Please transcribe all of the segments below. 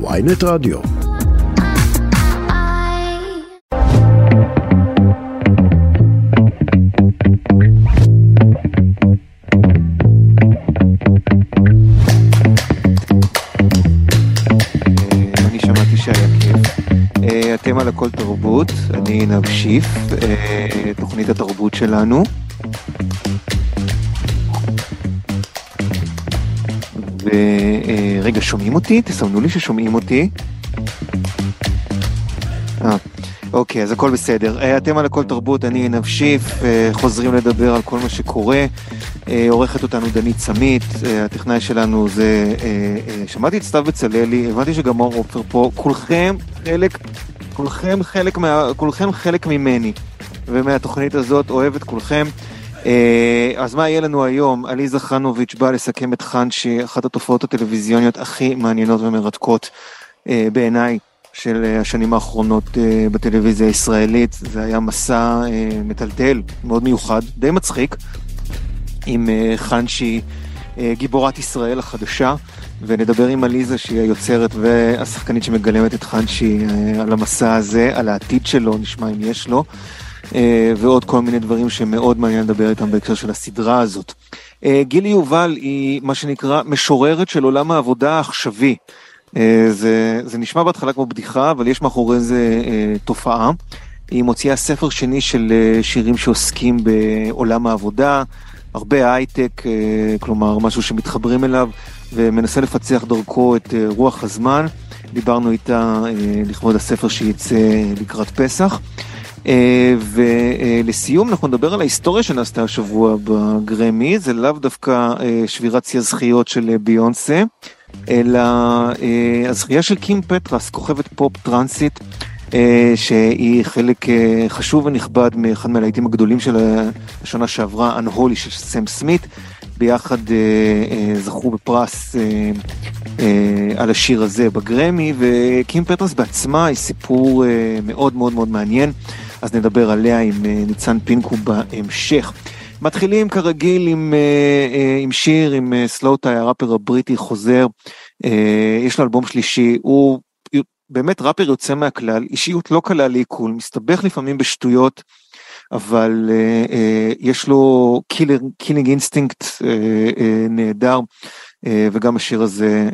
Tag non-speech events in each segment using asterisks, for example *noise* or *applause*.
ויינט רדיו. אה, אתם על הכל תרבות, אני עינב שיף, אה, תוכנית התרבות שלנו. ורגע, שומעים אותי? תסמנו לי ששומעים אותי. אה, אוקיי, אז הכל בסדר. אה, אתם על הכל תרבות, אני עינב שיף, אה, חוזרים לדבר על כל מה שקורה. אה, עורכת אותנו דנית סמית, הטכנאי שלנו זה, שמעתי את סתיו בצללי, הבנתי שגם אור עופר פה, כולכם חלק, כולכם חלק, מה, כולכם חלק ממני, ומהתוכנית הזאת, אוהב את כולכם. אה, אז מה יהיה לנו היום? עליזה חנוביץ' באה לסכם את חנשי, אחת התופעות הטלוויזיוניות הכי מעניינות ומרתקות אה, בעיניי של אה, השנים האחרונות בטלוויזיה הישראלית. זה היה מסע מטלטל, מאוד מיוחד, די מצחיק, עם חנשי, אה, גיבורת ישראל החדשה, ונדבר עם עליזה שהיא היוצרת והשחקנית שמגלמת את חנשי אה, על המסע הזה, על העתיד שלו, נשמע אם יש לו. אה, ועוד כל מיני דברים שמאוד מעניין לדבר איתם בהקשר של הסדרה הזאת. אה, גילי יובל היא מה שנקרא משוררת של עולם העבודה העכשווי. אה, זה, זה נשמע בהתחלה כמו בדיחה, אבל יש מאחורי זה תופעה. היא מוציאה ספר שני של שירים שעוסקים בעולם העבודה, הרבה הייטק, כלומר משהו שמתחברים אליו, ומנסה לפצח דרכו את רוח הזמן. דיברנו איתה לכבוד הספר שייצא לקראת פסח. Uh, ולסיום אנחנו נדבר על ההיסטוריה שנעשתה השבוע בגרמי, זה לאו דווקא uh, שבירת שיא הזכיות של uh, ביונסה, אלא הזכייה של קים פטרס, כוכבת פופ טרנסית, שהיא חלק חשוב ונכבד מאחד מהלהיטים הגדולים של השנה שעברה, Unholy של סם סמית. ביחד uh, uh, זכו בפרס uh, uh, על השיר הזה בגרמי, וקים פטרס בעצמה היא סיפור uh, מאוד מאוד מאוד מעניין. אז נדבר עליה עם uh, ניצן פינקו בהמשך. מתחילים כרגיל עם, uh, uh, עם שיר, עם slowthai, הראפר הבריטי חוזר, יש לו אלבום שלישי, הוא באמת ראפר יוצא מהכלל, אישיות לא קלה לעיכול, מסתבך לפעמים בשטויות, אבל יש לו killing instinct נהדר. וגם השיר הזה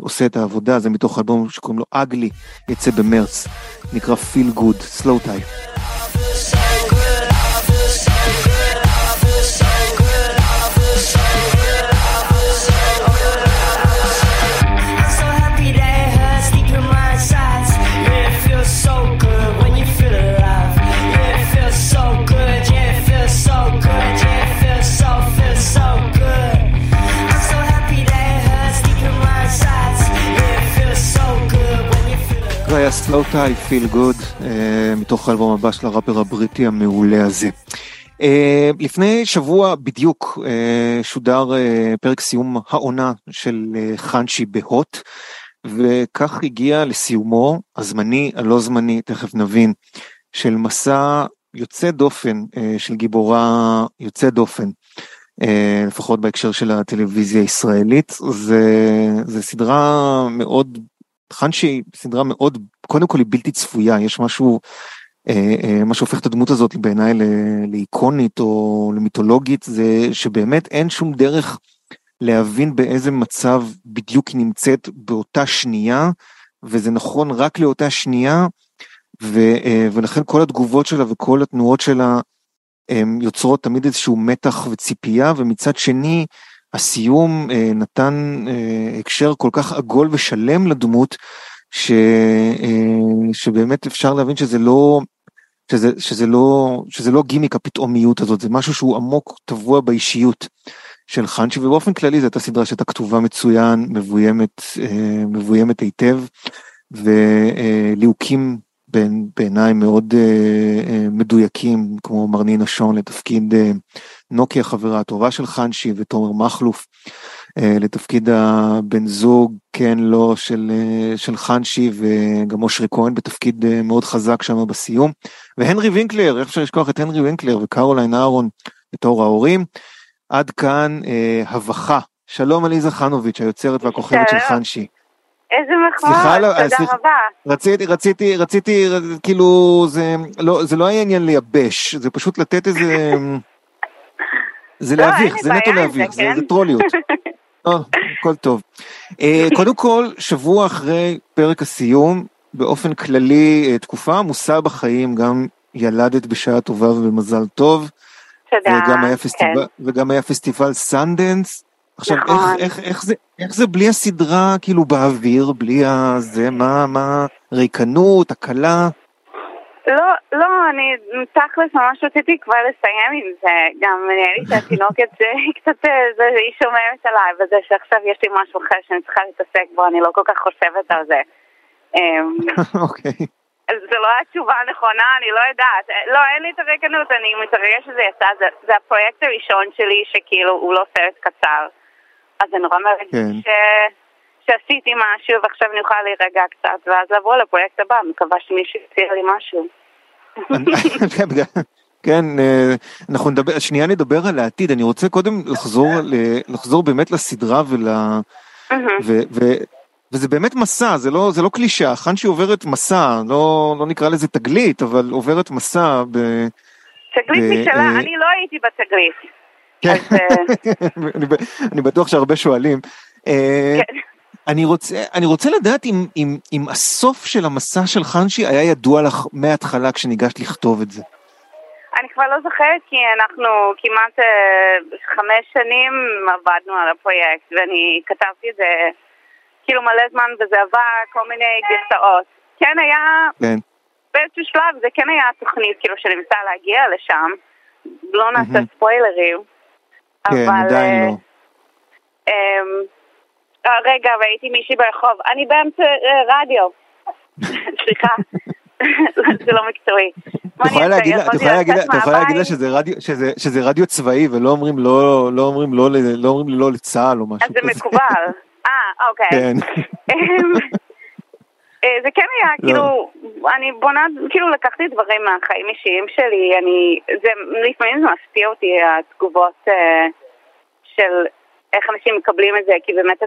עושה את העבודה, זה מתוך אלבום שקוראים לו UGLY, יצא במרץ, נקרא Feel Good, Slow Tie. זה היה סלוטאי, פיל גוד, מתוך האלבום הבא של הראפר הבריטי המעולה הזה. Uh, לפני שבוע בדיוק uh, שודר uh, פרק סיום העונה של uh, חנשי בהוט, וכך הגיע לסיומו הזמני, הלא זמני, תכף נבין, של מסע יוצא דופן, uh, של גיבורה יוצא דופן, uh, לפחות בהקשר של הטלוויזיה הישראלית. זה, זה סדרה מאוד חנשי סדרה מאוד, קודם כל היא בלתי צפויה, יש משהו, אה, אה, מה שהופך את הדמות הזאת בעיניי לאיקונית או למיתולוגית, זה שבאמת אין שום דרך להבין באיזה מצב בדיוק היא נמצאת באותה שנייה, וזה נכון רק לאותה שנייה, ו, אה, ולכן כל התגובות שלה וכל התנועות שלה הם יוצרות תמיד איזשהו מתח וציפייה, ומצד שני, הסיום אה, נתן אה, הקשר כל כך עגול ושלם לדמות, ש, אה, שבאמת אפשר להבין שזה לא, שזה, שזה לא, שזה לא גימיק הפתאומיות הזאת, זה משהו שהוא עמוק טבוע באישיות של חנצ'י, ובאופן כללי זו הייתה סדרה שהייתה כתובה מצוין, מבוימת, אה, מבוימת היטב, וליהוקים בעיניי מאוד uh, uh, מדויקים, כמו מרנינה שון לתפקיד uh, נוקי החברה הטובה של חאנשי ותומר מכלוף uh, לתפקיד הבן זוג, כן, לא, של, uh, של חאנשי וגם אושרי כהן בתפקיד uh, מאוד חזק שם בסיום. והנרי וינקלר, איך אפשר לשכוח את הנרי וינקלר וקרוליין אהרון בתור ההורים. עד כאן uh, הבכה. שלום עליזה חנוביץ', היוצרת והכוכבת של חאנשי. איזה מחמאות, תודה רבה. רציתי, רציתי, רציתי, כאילו, זה לא, זה לא היה עניין לייבש, זה פשוט לתת איזה... *laughs* זה לא, להביך, זה נטו להביך, זה, כן? טרוליות. *laughs* אה, הכל טוב. אה, קודם כל, שבוע אחרי פרק הסיום, באופן כללי, אה, תקופה עמוסה בחיים, גם ילדת בשעה טובה ובמזל טוב. תודה, וגם היה פסטיבל, כן. וגם היה פסטיבל סנדנס. עכשיו, נכון. איך, איך, איך, זה, איך זה בלי הסדרה, כאילו, באוויר, בלי הזה, מה, מה, ריקנות, הקלה? לא, לא, אני תכלס ממש רציתי כבר לסיים עם זה, גם נראה לי שהתינוקת *laughs* זה קצת, זה, היא שומרת עליי, וזה שעכשיו יש לי משהו אחר שאני צריכה להתעסק בו, אני לא כל כך חושבת על זה. אמ, *laughs* אוקיי. זה לא התשובה הנכונה, אני לא יודעת. לא, אין לי את הרקנות, אני מתרגשת שזה יצא, זה, זה הפרויקט הראשון שלי שכאילו הוא לא סרט קצר. אז זה נורא מרגש כן. ש... שעשיתי משהו ועכשיו אני אוכל להירגע קצת, ואז לבוא לפרויקט הבא, מקווה שמישהו יציע לי משהו. כן, אה, אנחנו נדבר, שנייה נדבר על העתיד, אני רוצה קודם לחזור, לחזור באמת לסדרה ול... ו, ו, וזה באמת מסע, זה לא, זה לא קלישה, חנשי עוברת מסע, לא, לא נקרא לזה תגלית, אבל עוברת מסע ב... תגלית משלה, אה, אני לא הייתי בתגלית. כן, אה, *laughs* אני בטוח שהרבה שואלים. כן. אני רוצה, אני רוצה לדעת אם, אם, אם הסוף של המסע של חנשי היה ידוע לך מההתחלה כשניגשת לכתוב את זה. אני כבר לא זוכרת כי אנחנו כמעט אה, חמש שנים עבדנו על הפרויקט ואני כתבתי את זה כאילו מלא זמן וזה עבר כל מיני גרסאות. כן היה, כן. באיזשהו שלב זה כן היה תוכנית כאילו שניסה להגיע לשם, לא נעשה mm-hmm. ספוילרים. כן, אבל, עדיין לא. אה, אה, רגע, ראיתי מישהי ברחוב. אני באמצע אה, רדיו. *laughs* סליחה. *laughs* זה לא מקצועי. את יכולה להגיד לה שזה רדיו צבאי ולא אומרים לא, לא לא, לא לא לצה"ל או משהו כזה. אז זה מקובל. *laughs* אה, אוקיי. כן. אמ, אה, זה כן היה. כאילו, אני בונה, כאילו לקחתי דברים מהחיים אישיים שלי, אני, זה, לפעמים זה מפתיע אותי התגובות של איך אנשים מקבלים את זה, כי באמת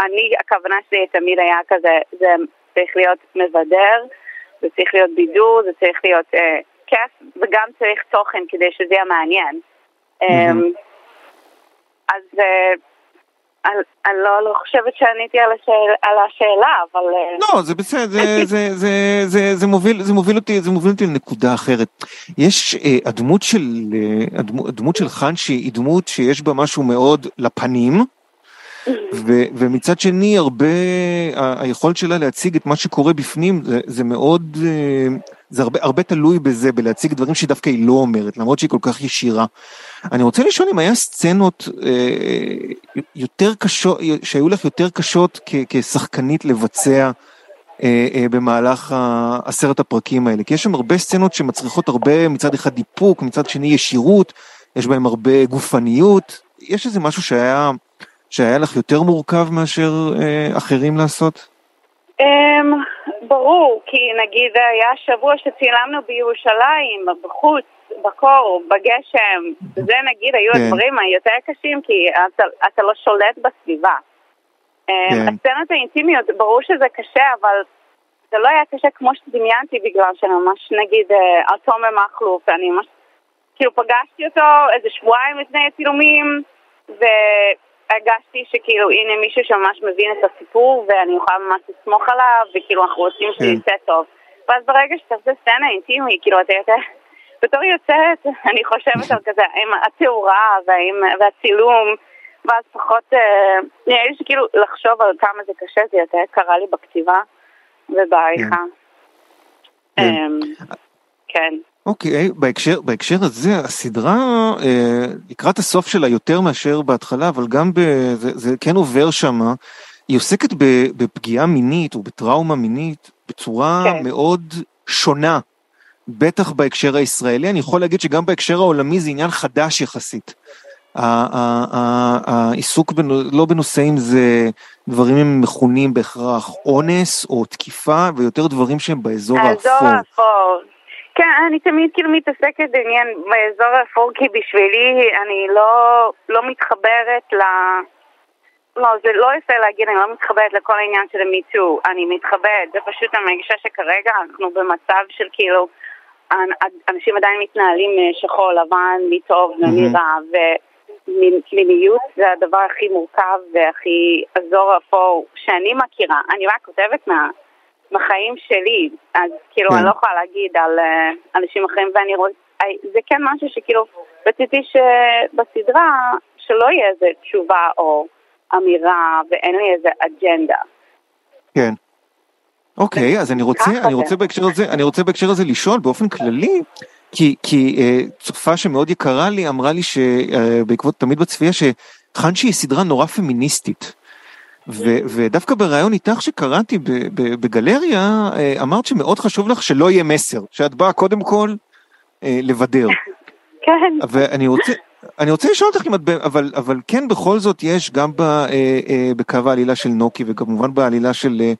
אני, הכוונה שלי תמיד היה כזה, זה צריך להיות מבדר, זה צריך להיות בידור, זה צריך להיות אה, כיף, וגם צריך תוכן כדי שזה יהיה מעניין. Mm-hmm. אז אה, אני לא, לא חושבת שעניתי על, השאל, על השאלה, אבל... אה, לא, זה בסדר, זה, מוביל, אותי, לנקודה אחרת. יש אה, הדמות של, אה, הדמות, הדמות של חנשי היא דמות שיש בה משהו מאוד לפנים, ו, ומצד שני הרבה, היכולת שלה להציג את מה שקורה בפנים זה, זה מאוד, זה הרבה, הרבה תלוי בזה, בלהציג דברים שדווקא היא לא אומרת, למרות שהיא כל כך ישירה. אני רוצה לשאול אם היה סצנות אה, יותר קשות, שהיו לך יותר קשות כ, כשחקנית לבצע אה, אה, במהלך עשרת הפרקים האלה, כי יש שם הרבה סצנות שמצריכות הרבה, מצד אחד איפוק, מצד שני ישירות, יש בהם הרבה גופניות, יש איזה משהו שהיה, שהיה לך יותר מורכב מאשר אה, אחרים לעשות? ברור, כי נגיד היה שבוע שצילמנו בירושלים, בחוץ, בקור, בגשם, זה נגיד היו כן. הדברים היותר קשים כי אתה, אתה לא שולט בסביבה. כן. הסצנות האינטימיות, ברור שזה קשה, אבל זה לא היה קשה כמו שדמיינתי בגלל שממש נגיד אה, על תומר מכלוף, אני ממש כאילו פגשתי אותו איזה שבועיים לפני הצילומים והרגשתי שכאילו הנה מישהו שממש מבין את הסיפור ואני יכולה ממש לסמוך עליו וכאילו אנחנו רוצים שזה כן. יצא טוב. ואז ברגע שאתה עושה סצנה אינטימית, כאילו אתה יותר... בתור יוצאת, אני חושבת על כזה, עם התאורה והצילום, ואז פחות, אה, נראה לי שכאילו לחשוב על כמה זה קשה, זה יותר קרה לי בכתיבה ובעריכה. כן. אוקיי, okay, בהקשר, בהקשר הזה, הסדרה אה, לקראת הסוף שלה יותר מאשר בהתחלה, אבל גם ב, זה, זה כן עובר שמה, היא עוסקת בפגיעה מינית או בטראומה מינית בצורה כן. מאוד שונה בטח בהקשר הישראלי, אני יכול להגיד שגם בהקשר העולמי זה עניין חדש יחסית. העיסוק לא בנושאים זה דברים הם מכונים בהכרח אונס או תקיפה ויותר דברים שהם באזור האפור. האזור האפור. כן, אני תמיד כאילו מתעסקת בעניין באזור האפור כי בשבילי אני לא, לא מתחברת ל... לא, זה לא יפה להגיד, אני לא מתחברת לכל העניין של המיטו, אני מתחברת, זה פשוט אני מרגישה שכרגע אנחנו במצב של כאילו, אנשים עדיין מתנהלים אה, שחור לבן, מטוב ומרע, ומיניות זה הדבר הכי מורכב והכי עזור אפור שאני מכירה, אני רק כותבת מה... מהחיים שלי, אז כאילו כן. אני לא יכולה להגיד על uh, אנשים אחרים ואני רואה, זה כן משהו שכאילו רציתי שבסדרה שלא יהיה איזה תשובה או אמירה ואין לי איזה אג'נדה. כן. אוקיי, אז אני רוצה, אני רוצה בהקשר הזה, אני רוצה בהקשר הזה לשאול באופן כללי, כי, כי uh, צופה שמאוד יקרה לי אמרה לי שבעקבות uh, תמיד בצפייה שחנשי היא סדרה נורא פמיניסטית. ו- ודווקא בריאיון איתך שקראתי בגלריה, אה, אמרת שמאוד חשוב לך שלא יהיה מסר, שאת באה קודם כל אה, לבדר. כן. ואני רוצה, אני רוצה לשאול אותך אם את, אבל, אבל כן בכל זאת יש גם ב, אה, אה, בקו העלילה של נוקי וכמובן בעלילה של אה,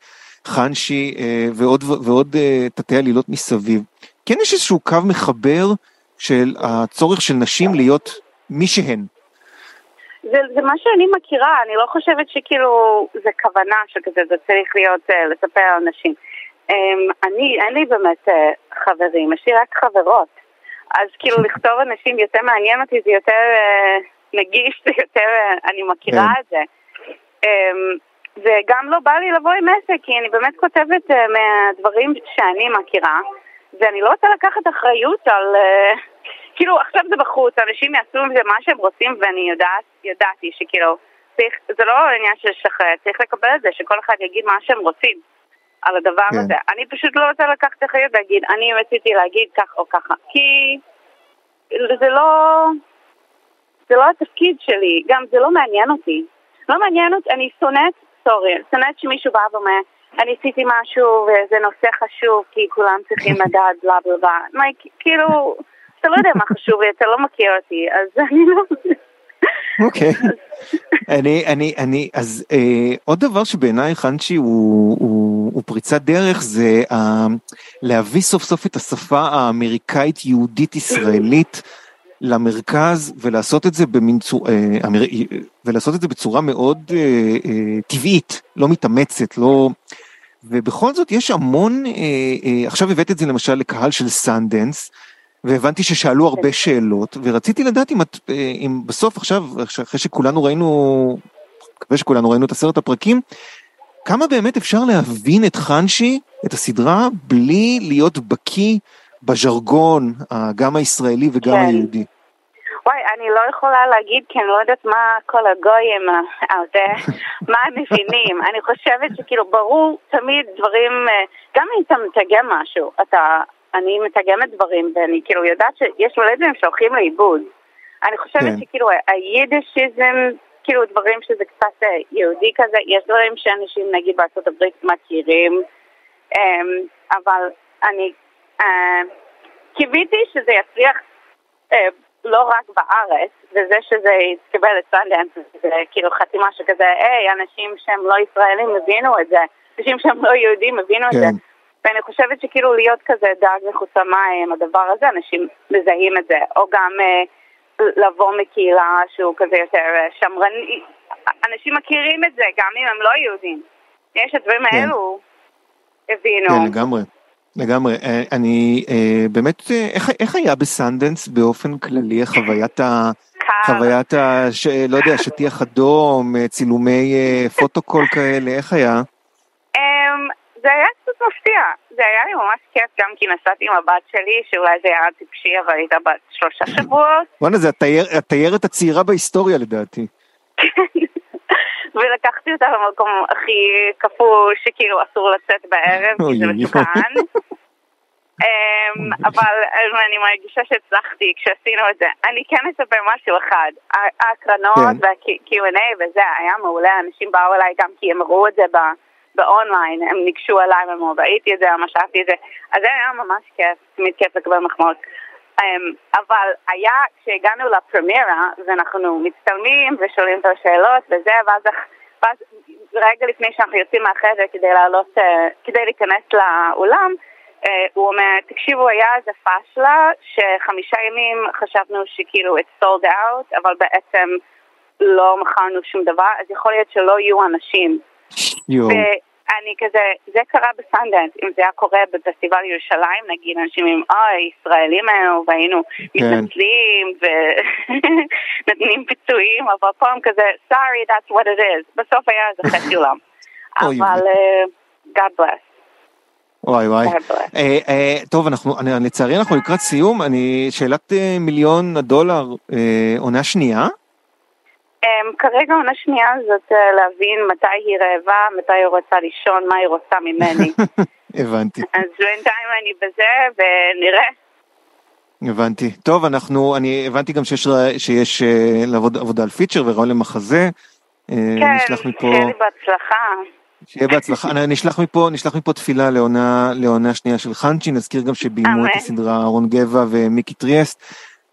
חנשי אה, ועוד, ועוד אה, תתי עלילות מסביב. כן יש איזשהו קו מחבר של הצורך של נשים להיות מי שהן. זה, זה מה שאני מכירה, אני לא חושבת שכאילו זה כוונה שכזה, זה צריך להיות uh, לספר על נשים. Um, אני, אין לי באמת uh, חברים, יש לי רק חברות. אז כאילו *laughs* לכתוב אנשים יותר מעניין אותי, זה יותר uh, נגיש, זה יותר, uh, אני מכירה כן. את זה. Um, וגם לא בא לי לבוא עם עסק, כי אני באמת כותבת uh, מהדברים שאני מכירה, ואני לא רוצה לקחת אחריות על... Uh, כאילו, עכשיו זה בחוץ, אנשים יעשו עם זה מה שהם רוצים, ואני יודעת, ידעתי שכאילו, צריך, זה לא עניין של לשחרר, צריך לקבל את זה, שכל אחד יגיד מה שהם רוצים על הדבר כן. הזה. אני פשוט לא רוצה לקחת אחריות ולהגיד, אני רציתי להגיד כך או ככה, כי זה לא, זה לא התפקיד שלי, גם זה לא מעניין אותי. לא מעניין אותי, אני שונאת, סורי, שונאת שמישהו בא ואומר, אני עשיתי משהו וזה נושא חשוב כי כולם צריכים *laughs* לדעת בלה בלה בלה. כאילו... אתה לא יודע מה חשוב לי, אתה לא מכיר אותי, אז אני לא... אוקיי. אני, אני, אני, אז אה, עוד דבר שבעיניי חנצ'י הוא, הוא, הוא פריצת דרך זה אה, להביא סוף סוף את השפה האמריקאית יהודית ישראלית למרכז ולעשות את זה במין צורה, אה, אמר, ולעשות את זה בצורה מאוד אה, אה, טבעית, לא מתאמצת, לא... ובכל זאת יש המון, אה, אה, עכשיו הבאת את זה למשל לקהל של סנדנס, והבנתי ששאלו הרבה כן. שאלות, ורציתי לדעת אם את, אה, אם בסוף עכשיו, אחרי שכולנו ראינו, מקווה שכולנו ראינו את עשרת הפרקים, כמה באמת אפשר להבין את חנשי, את הסדרה, בלי להיות בקיא בז'רגון, גם הישראלי וגם כן. היהודי? וואי, אני לא יכולה להגיד כי אני לא יודעת מה כל הגויים out *laughs* there, מה הם מבינים. אני חושבת שכאילו ברור תמיד דברים, אה, גם אם אתה מתרגם משהו, אתה אני מתרגמת דברים, ואני כאילו יודעת שיש מלא דברים שהולכים לאיבוד. אני חושבת כן. שכאילו היידישיזם, כאילו דברים שזה קצת אה, יהודי כזה, יש דברים שאנשים נגיד בארצות הברית מכירים, אמ, אבל אני אה, קיוויתי שזה יצליח אה, לא רק בארץ, וזה שזה יתקבל לסנדנס, זה כאילו חתימה שכזה, היי, אנשים שהם לא ישראלים הבינו את זה, אנשים שהם לא יהודים הבינו כן. את זה. ואני חושבת שכאילו להיות כזה דג מחוץ למים, הדבר הזה, אנשים מזהים את זה. או גם אה, לבוא מקהילה שהוא כזה יותר אה, שמרני, אנשים מכירים את זה, גם אם הם לא יהודים. יש הדברים כן. האלו, הבינו. כן, לגמרי. לגמרי, אה, אני אה, באמת, איך, איך היה בסנדנס באופן כללי, חוויית ה... חוויית ה... ש, לא יודע, שטיח אדום, צילומי פוטוקול כאלה, איך היה? אמ, זה היה קצת מפתיע, זה היה לי ממש כיף גם כי נסעתי עם הבת שלי, שאולי זה היה טיפשי, אבל הייתה בת שלושה שבועות. וואלה, זה התיירת הצעירה בהיסטוריה לדעתי. *laughs* ולקחתי אותה למקום הכי קפוא, שכאילו אסור לצאת בערב, כי זה מסוכן. *laughs* אמ, אבל אני מרגישה שהצלחתי כשעשינו את זה. אני כן אספר משהו אחד, ההקרנות כן. וה-Q&A וזה היה מעולה, אנשים באו אליי גם כי הם ראו את זה באונליין, הם ניגשו אליי ואמרו, ראיתי את זה, ממש את זה, אז זה היה ממש כיף, תמיד כיף לקבל מחמאות. Um, אבל היה, כשהגענו לפרמירה, ואנחנו מצטלמים ושואלים את השאלות וזה, ואז, ואז רגע לפני שאנחנו יוצאים מהחדר כדי לעלות, uh, כדי להיכנס לאולם, uh, הוא אומר, תקשיבו, היה איזה פאשלה, שחמישה ימים חשבנו שכאילו it's sold out, אבל בעצם לא מכרנו שום דבר, אז יכול להיות שלא יהיו אנשים. יואו. אני כזה, זה קרה בסנדנס, אם זה היה קורה בפסטיבל ירושלים, נגיד אנשים עם, אוי, ישראלים האלו, והיינו כן. מתנצלים ונותנים *laughs* פיצויים, אבל פה הם כזה, sorry, that's what it is. בסוף היה איזה חצי עולם. אבל, uh, God bless. וואי וואי. אה, אה, טוב, אנחנו, לצערי אנחנו לקראת סיום, אני, שאלת אה, מיליון הדולר, אה, עונה שנייה? Um, כרגע עונה שנייה זאת uh, להבין מתי היא רעבה, מתי היא רוצה לישון, מה היא רוצה ממני. *laughs* הבנתי. אז בינתיים אני בזה ונראה. הבנתי. טוב, אנחנו, אני הבנתי גם שיש, שיש אה, לעבוד עבודה על feature ורעיון למחזה. כן, נשלח מפה... שיהיה לי בהצלחה. שיהיה בהצלחה. נשלח מפה, נשלח מפה תפילה לעונה, לעונה שנייה של חנשי, נזכיר גם שביימו את הסדרה אהרון גבע ומיקי טריאסט.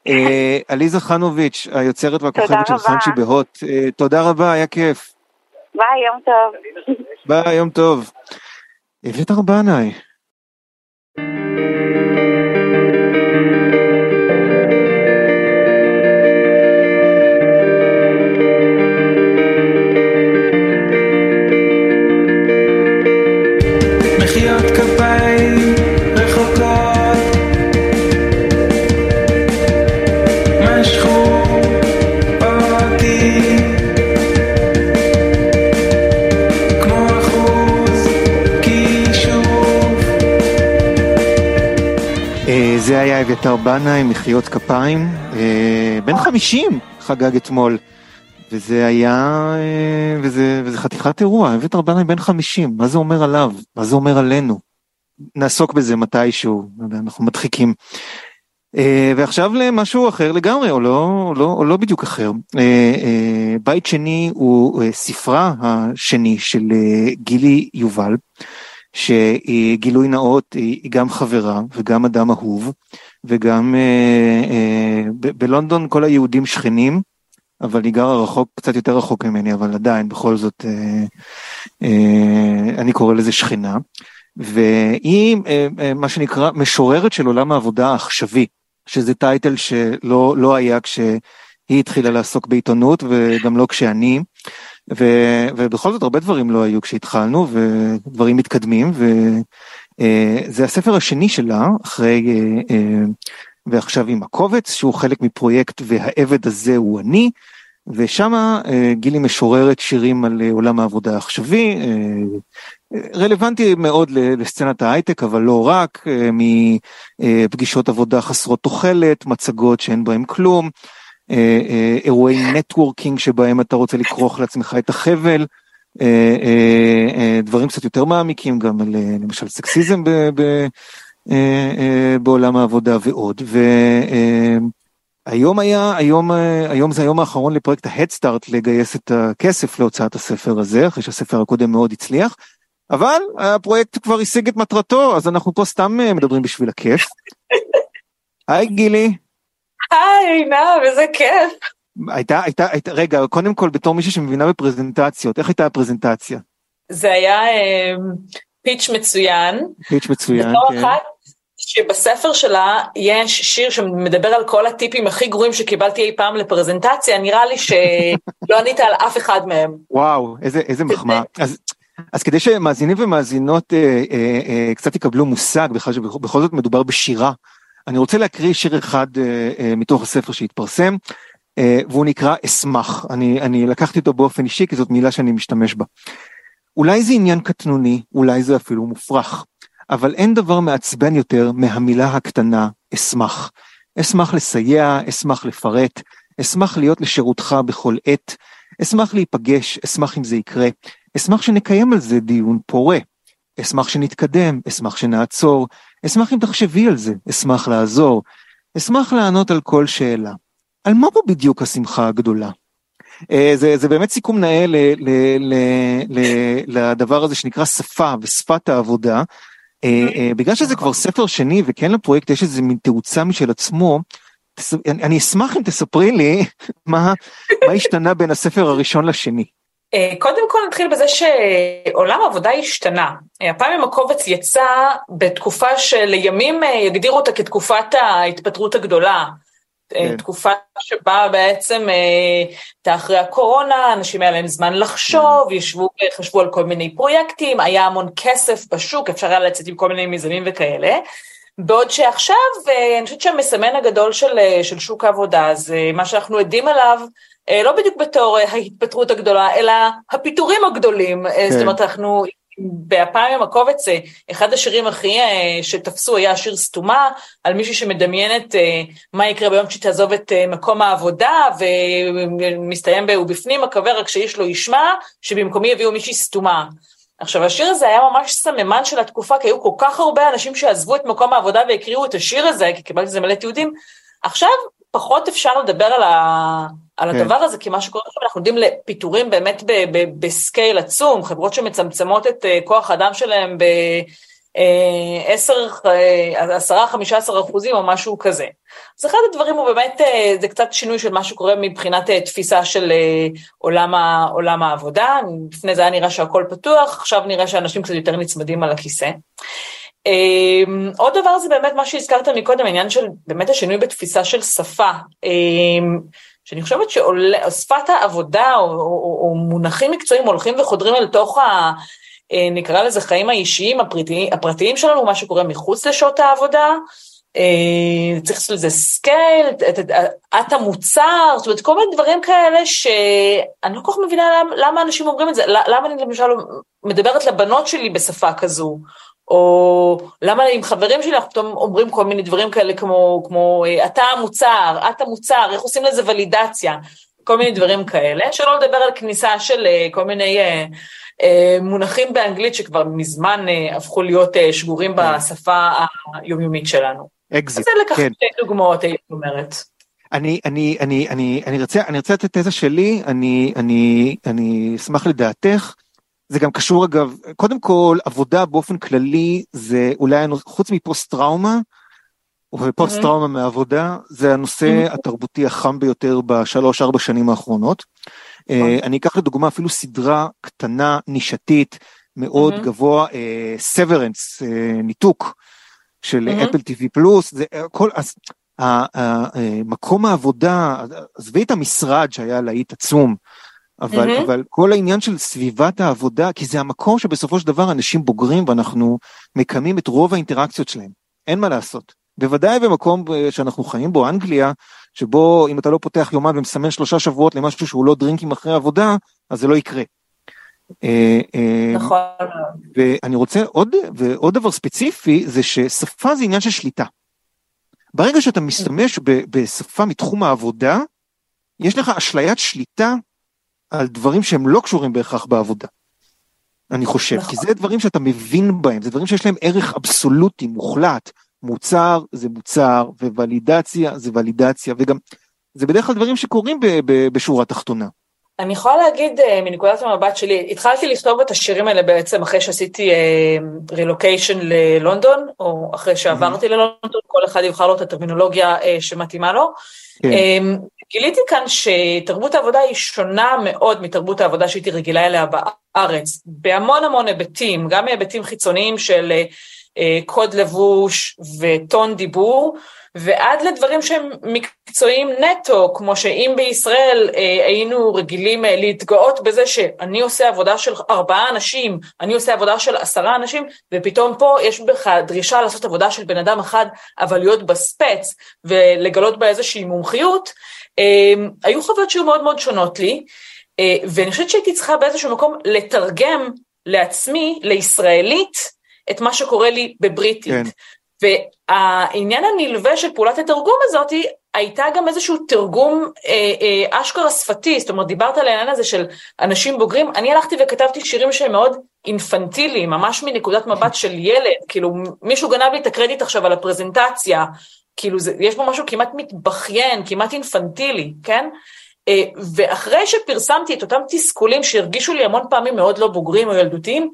אה, עליזה חנוביץ', היוצרת והכוכבת של חנשי ב HOT, אה, תודה רבה, היה כיף. ביי, יום טוב. ביי, יום טוב. אביתר בנאי. זה אביתר בנאי, מחיאות כפיים, אה, בן 50 חגג אתמול, וזה היה, אה, וזה, וזה חתיכת אירוע, אביתר בנאי בן 50, מה זה אומר עליו? מה זה אומר עלינו? נעסוק בזה מתישהו, לא אנחנו מדחיקים. אה, ועכשיו למשהו אחר לגמרי, או לא, או לא, או לא בדיוק אחר. בית שני הוא ספרה השני של גילי יובל. שגילוי נאות היא גם חברה וגם אדם אהוב וגם אה, אה, בלונדון כל היהודים שכנים אבל היא גרה רחוק קצת יותר רחוק ממני אבל עדיין בכל זאת אה, אני קורא לזה שכנה והיא מה שנקרא משוררת של עולם העבודה העכשווי שזה טייטל שלא לא היה כשהיא התחילה לעסוק בעיתונות וגם לא כשאני. ו, ובכל זאת הרבה דברים לא היו כשהתחלנו ודברים מתקדמים וזה הספר השני שלה אחרי אה, אה, ועכשיו עם הקובץ שהוא חלק מפרויקט והעבד הזה הוא אני ושם אה, גילי משוררת שירים על עולם העבודה העכשווי רלוונטי מאוד לסצנת ההייטק אבל לא רק מפגישות עבודה חסרות תוחלת מצגות שאין בהם כלום. אה, אה, אירועי נטוורקינג שבהם אתה רוצה לכרוך לעצמך את החבל, אה, דברים קצת יותר מעמיקים גם על למשל סקסיזם ב, ב, בעולם העבודה ועוד. והיום היה, היום, היום זה היום האחרון לפרויקט ההדסטארט לגייס את הכסף להוצאת הספר הזה, אחרי שהספר הקודם מאוד הצליח. אבל הפרויקט כבר השיג את מטרתו, אז אנחנו פה סתם מדברים בשביל הכיף. היי גילי. היי, עינב, איזה כיף. הייתה, הייתה, הייתה, רגע, קודם כל בתור מישהי שמבינה בפרזנטציות, איך הייתה הפרזנטציה? זה היה אה, פיץ' מצוין. פיץ' מצוין, כן. אחת שבספר שלה יש שיר שמדבר על כל הטיפים הכי גרועים שקיבלתי אי פעם לפרזנטציה, נראה לי שלא *laughs* ענית על אף אחד מהם. וואו, איזה, איזה מחמאה. אז, אז כדי שמאזינים ומאזינות אה, אה, אה, קצת יקבלו מושג בכלל שבכל זאת מדובר בשירה. אני רוצה להקריא שיר אחד אה, אה, מתוך הספר שהתפרסם, והוא נקרא אשמח. אני, אני לקחתי אותו באופן אישי כי זאת מילה שאני משתמש בה. אולי זה עניין קטנוני, אולי זה אפילו מופרך, אבל אין דבר מעצבן יותר מהמילה הקטנה אשמח. אשמח לסייע, אשמח לפרט, אשמח להיות לשירותך בכל עת, אשמח להיפגש, אשמח אם זה יקרה, אשמח שנקיים על זה דיון פורה, אשמח שנתקדם, אשמח שנעצור, אשמח אם תחשבי על זה, אשמח לעזור, אשמח לענות על כל שאלה. על מה פה בדיוק השמחה הגדולה? אה, זה, זה באמת סיכום נאה ל, ל, ל, ל, לדבר הזה שנקרא שפה ושפת העבודה. אה, אה, בגלל שזה כבר ספר שני וכן לפרויקט יש איזה מין תאוצה משל עצמו, אני, אני אשמח אם תספרי לי *laughs* מה, מה השתנה בין הספר הראשון לשני. קודם כל נתחיל בזה שעולם העבודה השתנה. הפעם עם הקובץ יצא בתקופה שלימים יגדירו אותה כתקופת ההתפטרות הגדולה. כן. תקופה שבה בעצם הייתה אחרי הקורונה, אנשים היה להם זמן לחשוב, כן. ישבו וחשבו על כל מיני פרויקטים, היה המון כסף בשוק, אפשר היה לצאת עם כל מיני מיזמים וכאלה. בעוד שעכשיו, אני חושבת שהמסמן הגדול של, של שוק העבודה, זה מה שאנחנו עדים עליו, לא בדיוק בתור ההתפטרות הגדולה, אלא הפיטורים הגדולים. כן. זאת אומרת, אנחנו בהפעם עם הקובץ, אחד השירים הכי אה, שתפסו היה שיר סתומה, על מישהי שמדמיינת אה, מה יקרה ביום שהיא תעזוב את אה, מקום העבודה, ומסתיים ב"הוא בפנים מקווה רק שאיש לא ישמע", שבמקומי יביאו מישהי סתומה. עכשיו, השיר הזה היה ממש סממן של התקופה, כי היו כל כך הרבה אנשים שעזבו את מקום העבודה והקריאו את השיר הזה, כי קיבלתי את זה מלא תיעודים. עכשיו, פחות אפשר לדבר על, ה, על כן. הדבר הזה, כי מה שקורה עכשיו, אנחנו יודעים לפיטורים באמת בסקייל עצום, חברות שמצמצמות את אה, כוח האדם שלהם ב-10-15 אה, אחוזים או משהו כזה. אז אחד הדברים הוא באמת, אה, זה קצת שינוי של מה שקורה מבחינת תפיסה של עולם, ה, עולם העבודה, לפני זה היה נראה שהכל פתוח, עכשיו נראה שאנשים קצת יותר נצמדים על הכיסא. אמ, עוד דבר זה באמת מה שהזכרת מקודם, העניין של באמת השינוי בתפיסה של שפה. שאני חושבת ששפת העבודה או, או, או מונחים מקצועיים הולכים וחודרים אל תוך ה... אה, נקרא לזה חיים האישיים הפרטיים, הפרטיים שלנו, מה שקורה מחוץ לשעות העבודה. אה, צריך לעשות לזה scale, את המוצר, זאת אומרת כל מיני דברים כאלה שאני לא כל כך מבינה למה, למה אנשים אומרים את זה, למה אני למשל מדברת לבנות שלי בשפה כזו, או למה עם חברים שלי אנחנו פתאום אומרים כל מיני דברים כאלה כמו, כמו אה, אתה המוצר, את המוצר, איך עושים לזה ולידציה, כל מיני דברים כאלה, שלא לדבר על כניסה של אה, כל מיני אה, אה, מונחים באנגלית שכבר מזמן אה, הפכו להיות אה, שגורים כן. בשפה היומיומית שלנו. אקזיט, כן. זה לקחת שתי דוגמאות, הייתי אומרת. אני, אני, אני, אני, אני רוצה, אני רוצה לתת תזה שלי, אני, אני, אני אשמח לדעתך. זה גם קשור אגב, קודם כל עבודה באופן כללי זה אולי חוץ מפוסט טראומה, ופוסט. טראומה מעבודה, זה הנושא. התרבותי החם ביותר בשלוש ארבע שנים האחרונות. Uh, אני אקח לדוגמה אפילו סדרה קטנה, נישתית, מאוד mm-hmm. גבוה, סוורנס, uh, uh, ניתוק של אפל טיווי פלוס, זה הכל, אז מקום העבודה, עזבי את המשרד שהיה להיט עצום, אבל, mm-hmm. אבל כל העניין של סביבת העבודה, כי זה המקום שבסופו של דבר אנשים בוגרים ואנחנו מקיימים את רוב האינטראקציות שלהם, אין מה לעשות. בוודאי במקום אה, שאנחנו חיים בו, אנגליה, שבו אם אתה לא פותח יומן ומסמן שלושה שבועות למשהו שהוא לא דרינקים אחרי עבודה, אז זה לא יקרה. אה, אה, נכון. ואני רוצה עוד, ועוד דבר ספציפי, זה ששפה זה עניין של שליטה. ברגע שאתה משתמש בשפה מתחום העבודה, יש לך אשליית שליטה על דברים שהם לא קשורים בהכרח בעבודה. אני חושב, נכון. כי זה דברים שאתה מבין בהם, זה דברים שיש להם ערך אבסולוטי, מוחלט. מוצר זה מוצר, וולידציה זה ולידציה, וגם זה בדרך כלל דברים שקורים ב- ב- בשורה התחתונה. אני יכולה להגיד uh, מנקודת המבט שלי, התחלתי לכתוב את השירים האלה בעצם אחרי שעשיתי רילוקיישן uh, ללונדון, או אחרי שעברתי mm-hmm. ללונדון, כל אחד יבחר לו את הטרמינולוגיה uh, שמתאימה לו. כן. גיליתי כאן שתרבות העבודה היא שונה מאוד מתרבות העבודה שהייתי רגילה אליה בארץ, בהמון המון היבטים, גם מהיבטים חיצוניים של אה, קוד לבוש וטון דיבור, ועד לדברים שהם מקצועיים נטו, כמו שאם בישראל אה, היינו רגילים אה, להתגאות בזה שאני עושה עבודה של ארבעה אנשים, אני עושה עבודה של עשרה אנשים, ופתאום פה יש בך דרישה לעשות עבודה של בן אדם אחד, אבל להיות בספץ ולגלות בה איזושהי מומחיות, היו חוויות שהיו מאוד מאוד שונות לי, אה, ואני חושבת שהייתי צריכה באיזשהו מקום לתרגם לעצמי, לישראלית, את מה שקורה לי בבריטית. כן. והעניין הנלווה של פעולת התרגום הזאת הייתה גם איזשהו תרגום אה, אה, אשכרה שפתי, זאת אומרת דיברת על העניין הזה של אנשים בוגרים, אני הלכתי וכתבתי שירים שהם מאוד אינפנטיליים, ממש מנקודת מבט של ילד, כאילו מישהו גנב לי את הקרדיט עכשיו על הפרזנטציה, כאילו זה, יש בו משהו כמעט מתבכיין, כמעט אינפנטילי, כן? אה, ואחרי שפרסמתי את אותם תסכולים שהרגישו לי המון פעמים מאוד לא בוגרים או ילדותיים,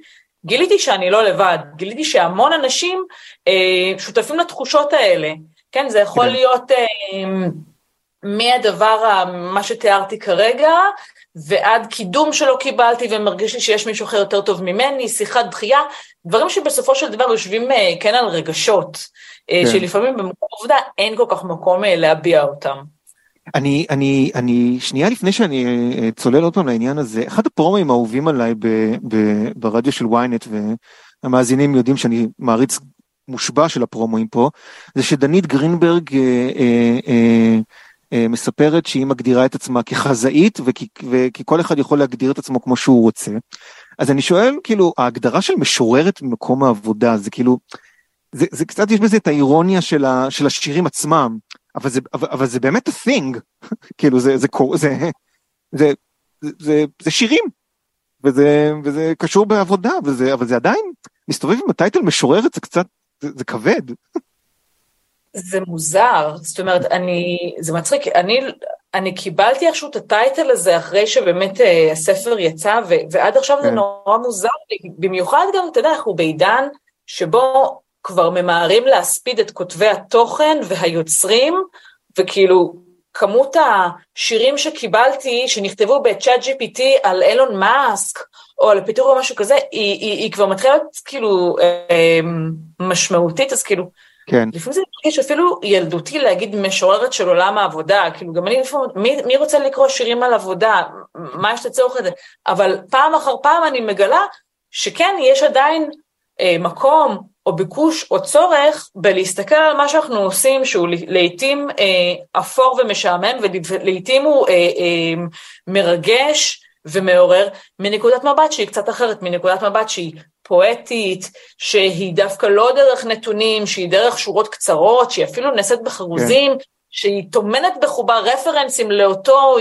גיליתי שאני לא לבד, גיליתי שהמון אנשים אה, שותפים לתחושות האלה, כן, זה יכול כן. להיות אה, מהדבר, מה שתיארתי כרגע, ועד קידום שלא קיבלתי ומרגיש לי שיש מישהו אחר יותר טוב ממני, שיחת דחייה, דברים שבסופו של דבר יושבים אה, כן על רגשות, אה, כן. שלפעמים במקום עובדה אין כל כך מקום אה, להביע אותם. אני, אני, אני, שנייה לפני שאני צולל עוד פעם לעניין הזה, אחד הפרומים האהובים עליי ב, ב, ברדיו של ynet והמאזינים יודעים שאני מעריץ מושבע של הפרומואים פה, זה שדנית גרינברג אה, אה, אה, אה, מספרת שהיא מגדירה את עצמה כחזאית וכי, וכי כל אחד יכול להגדיר את עצמו כמו שהוא רוצה. אז אני שואל, כאילו, ההגדרה של משוררת במקום העבודה זה כאילו, זה, זה קצת יש בזה את האירוניה של, ה, של השירים עצמם, אבל זה, אבל, אבל זה באמת a thing, *laughs* כאילו זה, זה, זה, זה, זה, זה, זה שירים, וזה, וזה קשור בעבודה, וזה, אבל זה עדיין, מסתובב עם הטייטל משוררת זה קצת, זה, זה כבד. זה מוזר, זאת אומרת, אני, זה מצחיק, אני, אני קיבלתי איכשהו את הטייטל הזה אחרי שבאמת uh, הספר יצא, ו, ועד עכשיו זה כן. נורא מוזר לי, במיוחד גם, אתה יודע, אנחנו בעידן שבו כבר ממהרים להספיד את כותבי התוכן והיוצרים, וכאילו, כמות השירים שקיבלתי, שנכתבו ב-chat GPT על אילון מאסק, או על פיתור או משהו כזה, היא, היא, היא כבר מתחילה להיות כאילו אה, משמעותית, אז כאילו, כן. לפעמים זה מרגיש אפילו ילדותי להגיד משוררת של עולם העבודה, כאילו גם אני לפעמים, מי, מי רוצה לקרוא שירים על עבודה, מה יש לצורך לזה? אבל פעם אחר פעם אני מגלה שכן, יש עדיין אה, מקום או ביקוש או צורך בלהסתכל על מה שאנחנו עושים, שהוא לעיתים אה, אפור ומשעמם, ולעיתים הוא אה, אה, מרגש ומעורר, מנקודת מבט שהיא קצת אחרת, מנקודת מבט שהיא פואטית, שהיא דווקא לא דרך נתונים, שהיא דרך שורות קצרות, שהיא אפילו נעשית בחרוזים, כן. שהיא טומנת בחובה רפרנסים לאותו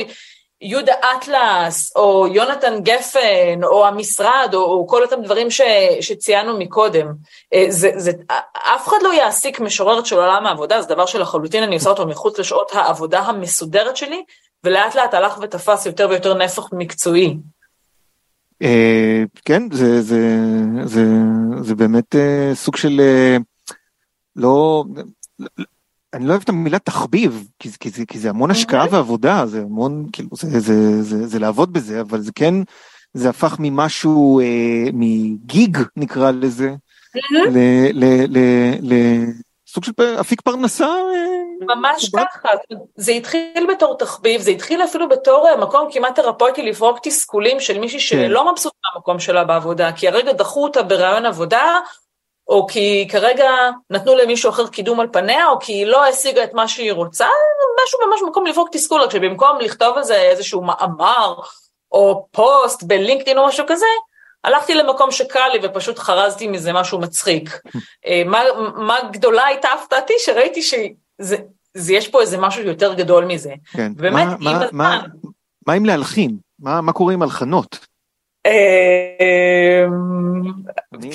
יהודה אטלס, או יונתן גפן, או המשרד, או, או כל אותם דברים ש, שציינו מקודם. אה, זה, זה, אף אחד לא יעסיק משוררת של עולם העבודה, זה דבר שלחלוטין אני עושה אותו מחוץ לשעות העבודה המסודרת שלי, ולאט לאט הלך ותפס יותר ויותר נפח מקצועי. אה, כן, זה, זה, זה, זה באמת אה, סוג של לא, אני לא אוהב את המילה תחביב, כי, כי, כי, כי זה המון השקעה אוקיי. ועבודה, זה המון, כאילו, זה, זה, זה, זה, זה לעבוד בזה, אבל זה כן, זה הפך ממשהו, אה, מגיג נקרא לזה, לסוג של אפיק פרנסה. אה, ממש ככה, זה התחיל בתור תחביב, זה התחיל אפילו בתור אה, מקום כמעט תרפויטי לפרוק תסכולים של מישהי כן. שלא מבסוט מהמקום שלה בעבודה, כי הרגע דחו אותה ברעיון עבודה, או כי כרגע נתנו למישהו אחר קידום על פניה, או כי היא לא השיגה את מה שהיא רוצה, משהו ממש מקום לברוק תסכול, רק שבמקום לכתוב על זה איזשהו מאמר, או פוסט בלינקדאין או משהו כזה, הלכתי למקום שקל לי ופשוט חרזתי מזה משהו מצחיק. *laughs* אה, מה, מה גדולה הייתה הפתעתי שראיתי שיש פה איזה משהו יותר גדול מזה. כן. באמת, מה, עם מה, הזמן... מה, מה עם להלחין? מה, מה קורה עם הלחנות? אמ,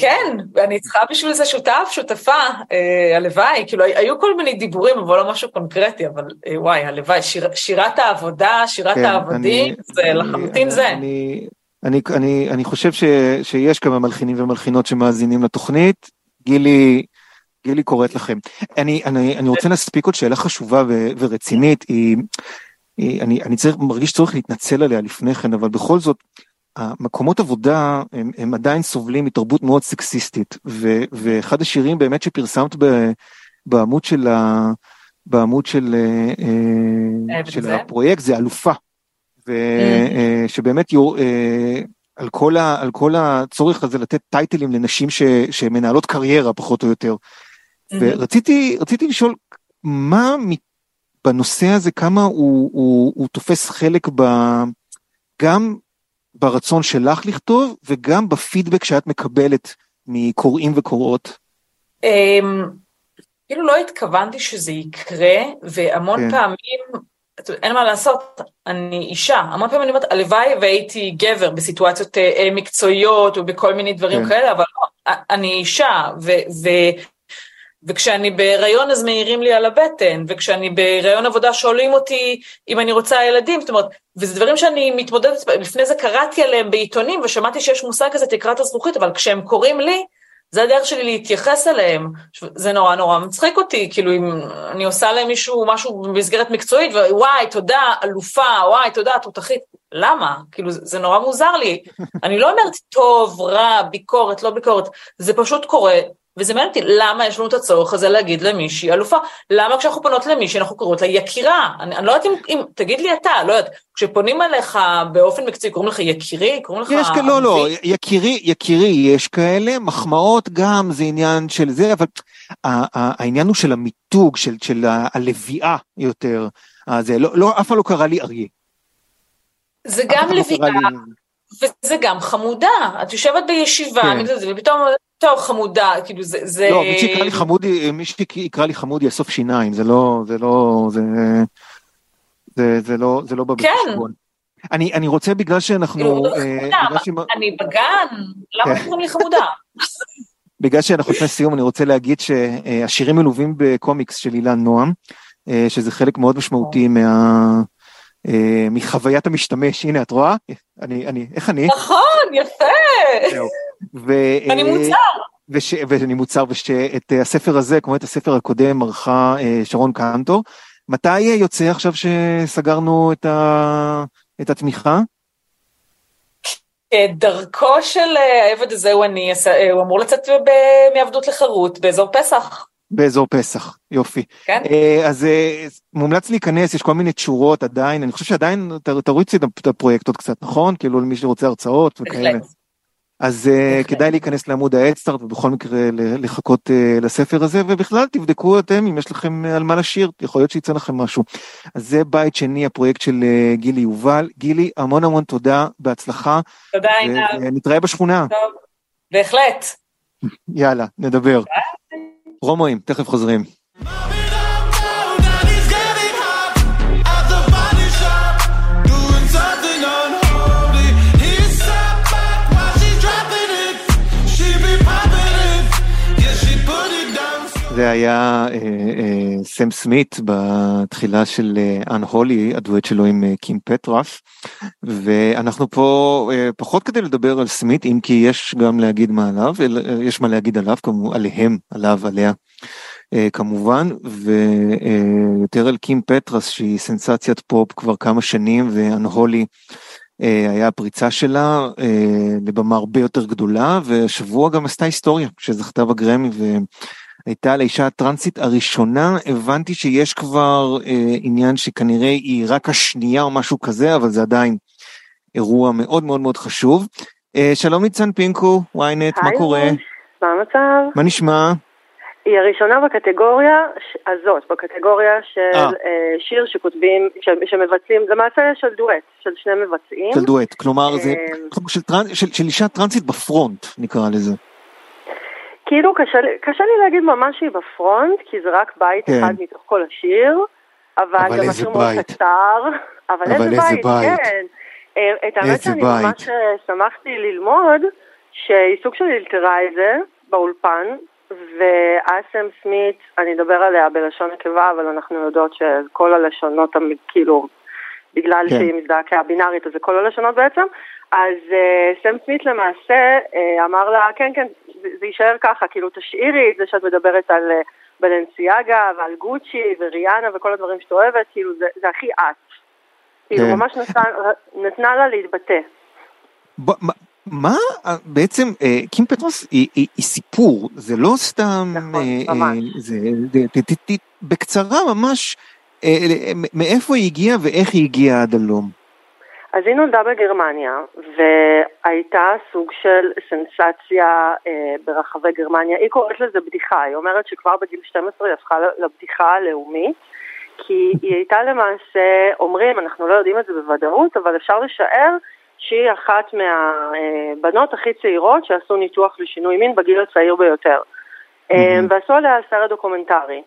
כן, אני צריכה בשביל זה שותף, שותפה, אה, הלוואי, כאילו היו כל מיני דיבורים, אבל לא משהו קונקרטי, אבל אה, וואי, הלוואי, שירת העבודה, שירת כן, העבודים, זה לחלוטין זה. אני חושב שיש כמה מלחינים ומלחינות שמאזינים לתוכנית, גילי, גילי קוראת לכם. אני, אני, אני רוצה להספיק עוד שאלה חשובה ורצינית, היא, היא, אני, אני צריך, מרגיש צורך להתנצל עליה לפני כן, אבל בכל זאת, המקומות עבודה הם, הם עדיין סובלים מתרבות מאוד סקסיסטית ו, ואחד השירים באמת שפרסמת ב, בעמוד של, ה, בעמוד של, אה, של הפרויקט זה אלופה. ושבאמת mm-hmm. אה, אה, על כל, ה, על כל הצורך הזה לתת טייטלים לנשים ש, שמנהלות קריירה פחות או יותר. Mm-hmm. ורציתי רציתי לשאול מה בנושא הזה כמה הוא, הוא, הוא תופס חלק ב, גם ברצון שלך לכתוב וגם בפידבק שאת מקבלת מקוראים וקוראות? אמ, כאילו לא התכוונתי שזה יקרה, והמון כן. פעמים, אין מה לעשות, אני אישה, המון פעמים אני אומרת, הלוואי והייתי גבר בסיטואציות אה, מקצועיות ובכל מיני דברים כן. כאלה, אבל לא, אני אישה, ו... ו- וכשאני בהיריון אז מעירים לי על הבטן, וכשאני בהיריון עבודה שואלים אותי אם אני רוצה ילדים, זאת אומרת, וזה דברים שאני מתמודדת, לפני זה קראתי עליהם בעיתונים ושמעתי שיש מושג כזה תקרת הזכוכית, אבל כשהם קוראים לי, זה הדרך שלי להתייחס אליהם. זה נורא נורא מצחיק אותי, כאילו אם אני עושה להם מישהו, משהו במסגרת מקצועית, ווואי, תודה, אלופה, וואי, תודה, תותחית. למה? כאילו, זה נורא מוזר לי. אני לא אומרת טוב, רע, ביקורת, לא ביקורת, זה פשוט קורה, וזה מעניין אותי, למה יש לנו את הצורך הזה להגיד למישהי אלופה? למה כשאנחנו פונות למישהי אנחנו קוראות לה יקירה? אני, אני לא יודעת אם, אם, תגיד לי אתה, לא יודעת, כשפונים אליך באופן מקצועי, קוראים לך יקירי? קוראים לך... יש כאלה, לא, לא, יקירי, יקירי יש כאלה, מחמאות גם, זה עניין של זה, אבל העניין הוא של המיתוג, של, של הלוויה יותר. זה לא, לא, אף פעם לא קרה לי אריה. זה גם לא לביאה, וזה גם חמודה. את יושבת בישיבה, כן. ופתאום טוב, חמודה, כאילו זה... זה... לא, מי שיקרא לי חמודי, מי שיקרא לי חמודי יאסוף שיניים, זה לא, זה לא, זה, זה, זה לא, זה לא בא כן. בחשבון. אני, אני רוצה בגלל שאנחנו... כאילו, לא חמודה, אני בגן, למה כן. קוראים לי חמודה? *laughs* בגלל שאנחנו לפני סיום, אני רוצה להגיד שהשירים מלווים בקומיקס של אילן נועם, אה, שזה חלק מאוד משמעותי מה... אה, מחוויית המשתמש, הנה את רואה? אני, אני, איך אני? נכון, יפה. ו... אני מוצר. וש... ואני מוצר, ושאת הספר הזה, כמו את הספר הקודם, ערכה אה, שרון קנטור. מתי יוצא עכשיו שסגרנו את, ה... את התמיכה? דרכו של העבד הזה הוא אני, הוא אמור לצאת מעבדות לחירות באזור פסח. באזור פסח, יופי. כן. אז מומלץ להיכנס, יש כל מיני תשורות עדיין, אני חושב שעדיין תרוצי את הפרויקט עוד קצת, נכון? כאילו למי שרוצה הרצאות וכאלה. אז uh, כדאי להיכנס לעמוד האדסטארט ובכל מקרה לחכות uh, לספר הזה ובכלל תבדקו אתם אם יש לכם על מה לשיר יכול להיות שיצא לכם משהו. אז זה בית שני הפרויקט של uh, גילי יובל גילי המון המון תודה בהצלחה. תודה עינב. נתראה בשכונה. טוב, בהחלט. יאללה נדבר. רומואים תכף חוזרים. זה היה אה, אה, סם סמית בתחילה של אנ אה, הדואט שלו עם קים פטרף, ואנחנו פה פחות כדי לדבר על סמית, אם כי יש גם להגיד מה עליו, יש מה להגיד עליו, כמו עליהם, עליו, עליה. אה, כמובן ויותר אה, על קים פטרס שהיא סנסציית פופ כבר כמה שנים ואנ הולי אה, היה הפריצה שלה אה, לבמה הרבה יותר גדולה והשבוע גם עשתה היסטוריה שזכתה בגרמי הייתה לאישה הטרנסית הראשונה, הבנתי שיש כבר אה, עניין שכנראה היא רק השנייה או משהו כזה, אבל זה עדיין אירוע מאוד מאוד מאוד חשוב. אה, שלום ניצן פינקו, ynet, מה קורה? מה המצב? מה נשמע? היא הראשונה בקטגוריה הזאת, בקטגוריה של אה. אה, שיר שכותבים, ש, שמבצעים, למעשה של דואט, של שני מבצעים. של דואט, כלומר זה, אה, של, של, של אישה טרנסית בפרונט נקרא לזה. כאילו קשה, קשה לי להגיד ממש שהיא בפרונט, כי זה רק בית כן. אחד מתוך כל השיר, אבל, אבל גם השיר מאוד קצר. אבל, אבל איזה, איזה בית, בית, כן. אה, את האמת שאני בית. ממש אה, שמחתי ללמוד שהיא סוג של את זה באולפן, ואסם סמית, אני אדבר עליה בלשון נקבה, אבל אנחנו יודעות שכל הלשונות, כאילו, בגלל כן. שהיא מזדהה כבינארית, אז זה כל הלשונות בעצם. אז uh, סם סמית למעשה uh, אמר לה, כן, כן, זה, יישאר ככה, כאילו תשאירי את זה שאת מדברת על uh, בלנסיאגה ועל גוצ'י וריאנה וכל הדברים שאת אוהבת, כאילו זה, זה הכי את. כאילו כן. ממש נתן, נתנה לה להתבטא. ב, מה, מה בעצם, אה, קים פטרוס היא, סיפור, זה לא סתם, נכון, אה, בקצרה ממש, אה, מאיפה היא הגיעה ואיך היא הגיעה עד הלום. אז היא נולדה בגרמניה, והייתה סוג של סנסציה אה, ברחבי גרמניה. היא קוראת לזה בדיחה, היא אומרת שכבר בגיל 12 היא הפכה לבדיחה הלאומית, כי היא הייתה למעשה, אומרים, אנחנו לא יודעים את זה בוודאות, אבל אפשר לשער שהיא אחת מהבנות הכי צעירות שעשו ניתוח לשינוי מין בגיל הצעיר ביותר. ממ-הממ. ועשו עליה סרט דוקומנטרי,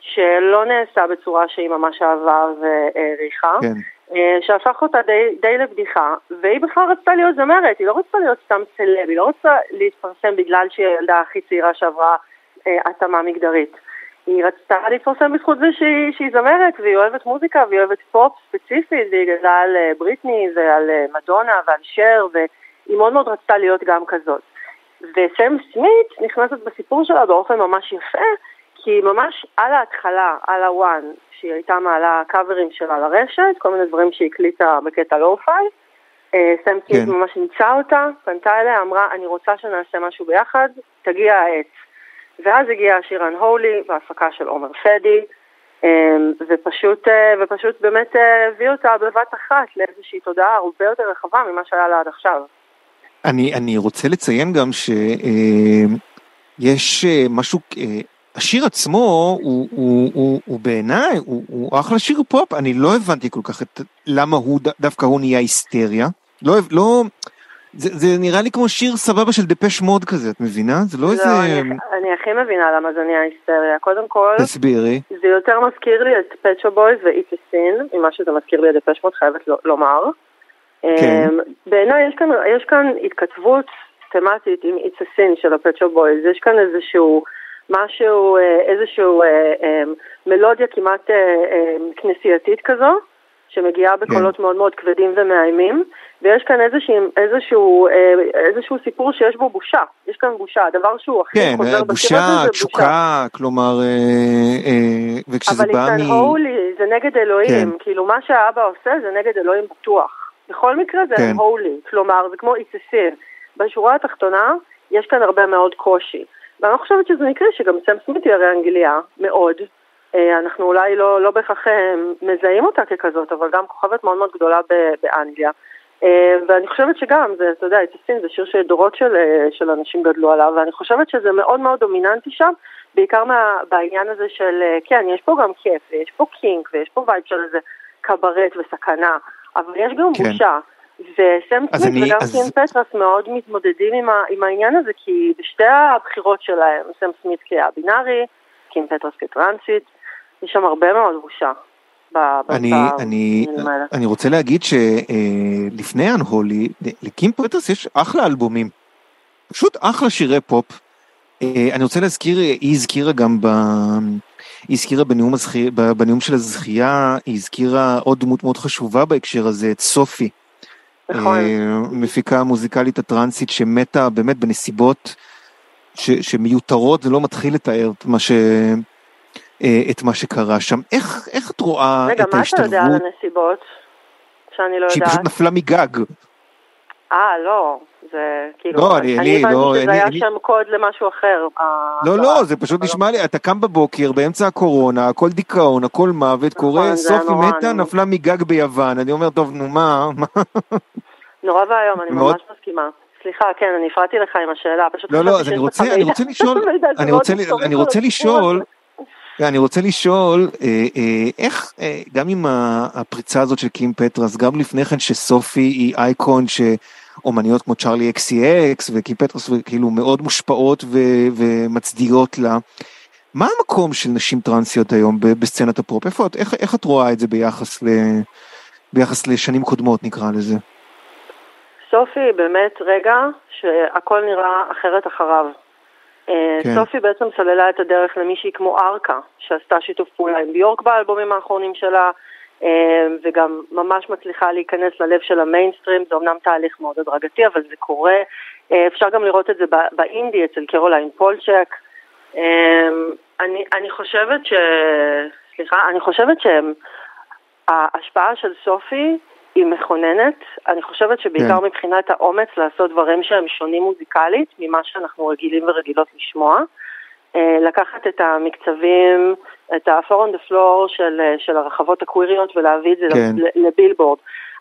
שלא נעשה בצורה שהיא ממש אהבה והעריכה. כן. אה, שהפך אותה די, די לבדיחה, והיא בכלל רצתה להיות זמרת, היא לא רצתה להיות סתם סלב, היא לא רצתה להתפרסם בגלל שהיא הילדה הכי צעירה שעברה אה, התאמה מגדרית. היא רצתה להתפרסם בזכות זה שהיא, שהיא זמרת, והיא אוהבת מוזיקה, והיא אוהבת פופ ספציפית, והיא גדלה על אה, בריטני ועל אה, מדונה ועל שר, והיא מאוד מאוד רצתה להיות גם כזאת. וסם סמית נכנסת בסיפור שלה באופן ממש יפה, כי ממש על ההתחלה, על ה one, שהיא הייתה מעלה קאברים שלה לרשת, כל מיני דברים שהיא הקליטה בקטע lo-fi, אה, סם סמית כן. ממש נמצא אותה, פנתה אליה, אמרה, אני רוצה שנעשה משהו ביחד, תגיע העת. ואז הגיע השיר Unholy בהפקה של עומר פדי, אמ, ופשוט, אה, ופשוט באמת אה, הביא אותה בבת אחת לאיזושהי תודעה הרבה יותר רחבה ממה שהיה לה עד עכשיו. אני, אני רוצה לציין גם שיש אה, משהו, השיר עצמו הוא, הוא, הוא, הוא בעיניי, הוא, הוא אחלה שיר פופ, אני לא הבנתי כל כך את למה הוא, דווקא הוא נהיה היסטריה. לא, לא, זה, זה נראה לי כמו שיר סבבה של דפש מוד כזה, את מבינה? זה לא, לא איזה... אני, אני הכי מבינה למה זה נהיה היסטריה. קודם כל, תסבירי. זה יותר מזכיר לי את פט שופ בויז ו It's a Sin, ממה שזה מזכיר לי את דפש מוד, חייבת לומר. כן. אמ, בעיניי יש כאן, יש כאן התכתבות תמטית עם It's a Sin של הפט שופ בויז, יש כאן איזשהו... משהו, אה, איזשהו אה, אמ, מלודיה כמעט אה, כנסייתית כזו, שמגיעה בקולות כן. מאוד מאוד כבדים ומאיימים, ויש כאן איזשהו, איזשהו, אה, איזשהו סיפור שיש בו בושה, יש כאן בושה, הדבר שהוא הכי כן, חוזר בושה, זה תשוקה, בושה. כלומר, אה, אה, וכשזה בא מ... אבל it's unholy, זה נגד אלוהים, כן. כאילו מה שהאבא עושה זה נגד אלוהים בטוח. בכל מקרה זה כן. unholy, כלומר זה כמו sin. בשורה התחתונה יש כאן הרבה מאוד קושי. ואני חושבת שזה מקרה שגם סם סמית היא הרי אנגלייה, מאוד, אה, אנחנו אולי לא, לא בהכרח אה, מזהים אותה ככזאת, אבל גם כוכבת מאוד מאוד גדולה באנגליה. אה, ואני חושבת שגם, זה, אתה יודע, It's a Sin זה שיר שדורות של, של אנשים גדלו עליו, ואני חושבת שזה מאוד מאוד דומיננטי שם, בעיקר מה, בעניין הזה של, כן, יש פה גם כיף, ויש פה kink, ויש פה vibe של איזה קברט וסכנה, אבל יש גם כן. בושה. וסם סמית וגם אז... פטרס מאוד מתמודדים עם, ה, עם העניין הזה, כי בשתי הבחירות שלהם, סם סמית כא-בינארי, קים פטרס כטרנסית, יש שם הרבה מאוד בושה. אני, אני, אני רוצה להגיד שלפני Unholy, לקים פטרס יש אחלה אלבומים. פשוט אחלה שירי פופ. אה, אני רוצה להזכיר, היא הזכירה גם ב... היא הזכירה בנאום, הזכי... בנאום של הזכייה, היא הזכירה עוד דמות מאוד חשובה בהקשר הזה, את סופי. נכון. אה, מפיקה מוזיקלית הטרנסית שמתה באמת בנסיבות ש... שמיותרות, זה לא מתחיל לתאר את מה ש... אה, את מה שקרה שם. איך, איך את רואה רגע, את ההשתלבות? רגע, מה אתה יודע על הנסיבות? שאני לא יודעת. שהיא פשוט נפלה מגג. אה, לא. זה כאילו... לא, אני, אני, אני לא... הבנתי שזה היה שם קוד למשהו אחר. לא, לא, זה פשוט נשמע לי, אתה קם בבוקר, באמצע הקורונה, הכל דיכאון, הכל מוות, נכון, קורה, סופי מתה, נפלה מגג ביוון. אני אומר, טוב, נו מה? נורא ואיום, אני ממש מסכימה. סליחה, כן, אני הפרעתי לך עם השאלה, פשוט... לא, לא, אז אני רוצה, *laughs* אני רוצה לשאול, אני רוצה לשאול, אני רוצה לשאול, אה, אה, איך, אה, גם עם הפריצה הזאת של קים פטרס, גם לפני כן שסופי היא אייקון שאומניות כמו צ'ארלי אקס סי אקס וקים פטרס כאילו מאוד מושפעות ומצדיעות לה, מה המקום של נשים טרנסיות היום בסצנת הפופ? איפה את, איך, איך את רואה את זה ביחס, ל, ביחס לשנים קודמות נקרא לזה? סופי באמת רגע שהכל נראה אחרת אחריו. אה, כן. סופי בעצם סללה את הדרך למישהי כמו ארקה, שעשתה שיתוף פעולה עם ביורק באלבומים האחרונים שלה, וגם ממש מצליחה להיכנס ללב של המיינסטרים, זה אמנם תהליך מאוד הדרגתי, אבל זה קורה. אה, אפשר גם לראות את זה באינדי אצל קרוליין פולצ'ק. אני, אני חושבת ש... סליחה, אני חושבת שההשפעה של סופי היא מכוננת. אני חושבת שבעיקר כן. מבחינת האומץ לעשות דברים שהם שונים מוזיקלית ממה שאנחנו רגילים ורגילות לשמוע. אה, לקחת את המקצבים, את ה-4 on the floor של, של הרחבות הקוויריות ולהביא את זה כן. לבילבורד.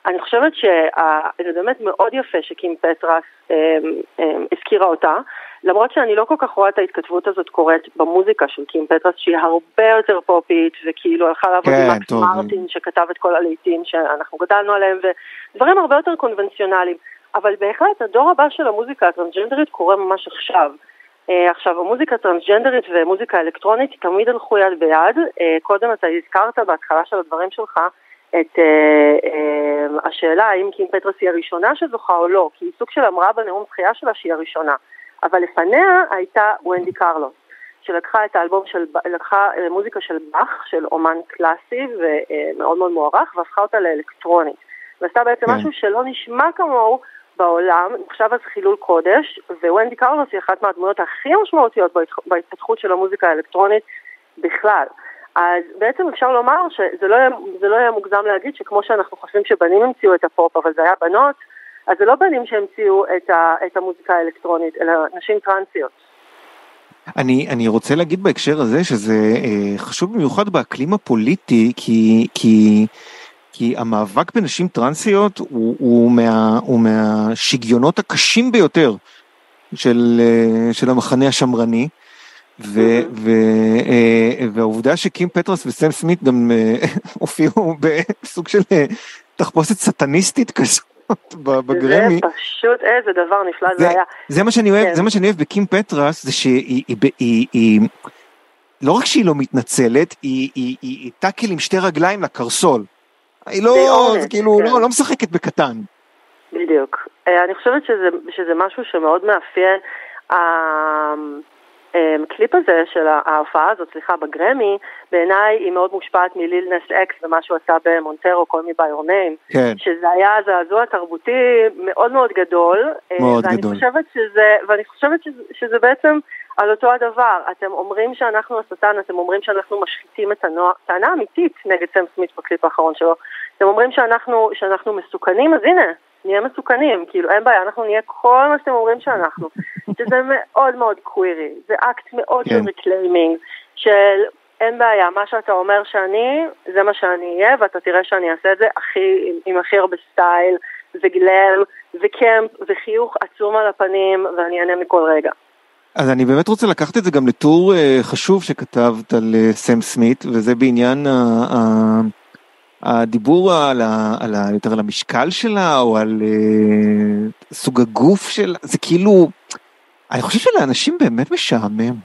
אני חושבת שזה באמת מאוד יפה שקים פטרס אה, אה, הזכירה אותה, למרות שאני לא כל כך רואה את ההתכתבות הזאת קורית במוזיקה של קים פטרס, שהיא הרבה יותר פופית, וכאילו הלכה לעבוד כן, עם מקס מרטין, שכתב את כל הלהיטים שאנחנו גדלנו עליהם, ודברים הרבה יותר קונבנציונליים. אבל בהחלט הדור הבא של המוזיקה הטרנסג'נדרית קורה ממש עכשיו. Uh, עכשיו, המוזיקה הטרנסג'נדרית ומוזיקה אלקטרונית תמיד הלכו יד ביד. Uh, קודם אתה הזכרת בהתחלה של הדברים שלך את uh, השאלה האם קים פטרס היא הראשונה שזוכה או לא, כי היא סוג של אמרה בנאום זכייה שלה שהיא הראשונה. אבל לפניה הייתה ונדי קרלוס, שלקחה את האלבום של, לקחה אה, מוזיקה של באך, של אומן קלאסי ומאוד מאוד מוערך, והפכה אותה לאלקטרונית. ועשתה בעצם כן. משהו שלא נשמע כמוהו בעולם, נחשב אז חילול קודש, וונדי קרלוס היא אחת מהדמויות הכי משמעותיות בהתפתחות של המוזיקה האלקטרונית בכלל. אז בעצם אפשר לומר שזה לא יהיה, לא יהיה מוגזם להגיד שכמו שאנחנו חושבים שבנים המציאו את הפופ, אבל זה היה בנות, אז זה לא בנים שהמציאו את, ה, את המוזיקה האלקטרונית, אלא נשים טרנסיות. אני, אני רוצה להגיד בהקשר הזה שזה אה, חשוב במיוחד באקלים הפוליטי, כי, כי, כי המאבק בנשים טרנסיות הוא, הוא, מה, הוא מהשגיונות הקשים ביותר של, אה, של המחנה השמרני. ו, ו, אה, והעובדה שקים פטרס וסם סמית גם אה, *laughs* הופיעו בסוג של תחפושת סטניסטית כזאת בגרמי. זה פשוט איזה דבר נפלא זה, זה היה. זה מה שאני אוהב, כן. זה מה שאני אוהב בקים פטרס, זה שהיא, היא, היא, היא, היא, לא רק שהיא לא מתנצלת, היא, היא, היא, היא טאקל עם שתי רגליים לקרסול. היא לא, זה כאילו, כן. לא, לא משחקת בקטן. בדיוק. אני חושבת שזה, שזה משהו שמאוד מאפיין. הקליפ אמ, הזה של ההופעה הזאת, סליחה, בגרמי, בעיניי היא מאוד מושפעת מ-Lil Nas X ומה שהוא עשה ב-Montero, Call Me by Your Name, כן. שזה היה זעזוע תרבותי מאוד מאוד גדול. אה, מאוד ואני גדול. חושבת שזה, ואני חושבת שזה, שזה בעצם על אותו הדבר. אתם אומרים שאנחנו השטן, אתם אומרים שאנחנו משחיתים את הנוער, טענה אמיתית נגד סם סמית בקליפ האחרון שלו. אתם אומרים שאנחנו, שאנחנו מסוכנים, אז הנה, נהיה מסוכנים, כאילו אין בעיה, אנחנו נהיה כל מה שאתם אומרים שאנחנו, שזה מאוד מאוד קווירי, זה אקט מאוד כן. של reclaiming, של אין בעיה, מה שאתה אומר שאני, זה מה שאני אהיה, ואתה תראה שאני אעשה את זה הכי, עם, עם הכי הרבה סטייל, ו glam, וקמפ, וחיוך עצום על הפנים, ואני אענה מכל רגע. אז אני באמת רוצה לקחת את זה גם לטור uh, חשוב שכתבת על uh, סם סמית, וזה בעניין ה... הדיבור על, ה, על ה, יותר על המשקל שלה או על אה, סוג הגוף שלה זה כאילו אני חושב שלאנשים באמת משעמם.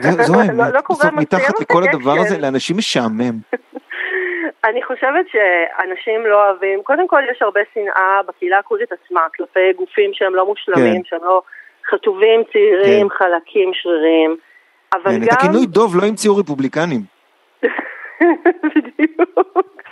זה, זו *laughs* האמת, לא, לא בסוף מתחת לכל הדבר הזה לאנשים משעמם. *laughs* אני חושבת שאנשים לא אוהבים, קודם כל יש הרבה שנאה בקהילה הקורית עצמה כלפי גופים שהם לא מושלמים, כן. שהם לא חטובים, צעירים, כן. חלקים, שרירים, אבל כן, גם... את הכינוי דוב לא המציאו רפובליקנים. *laughs* בדיוק.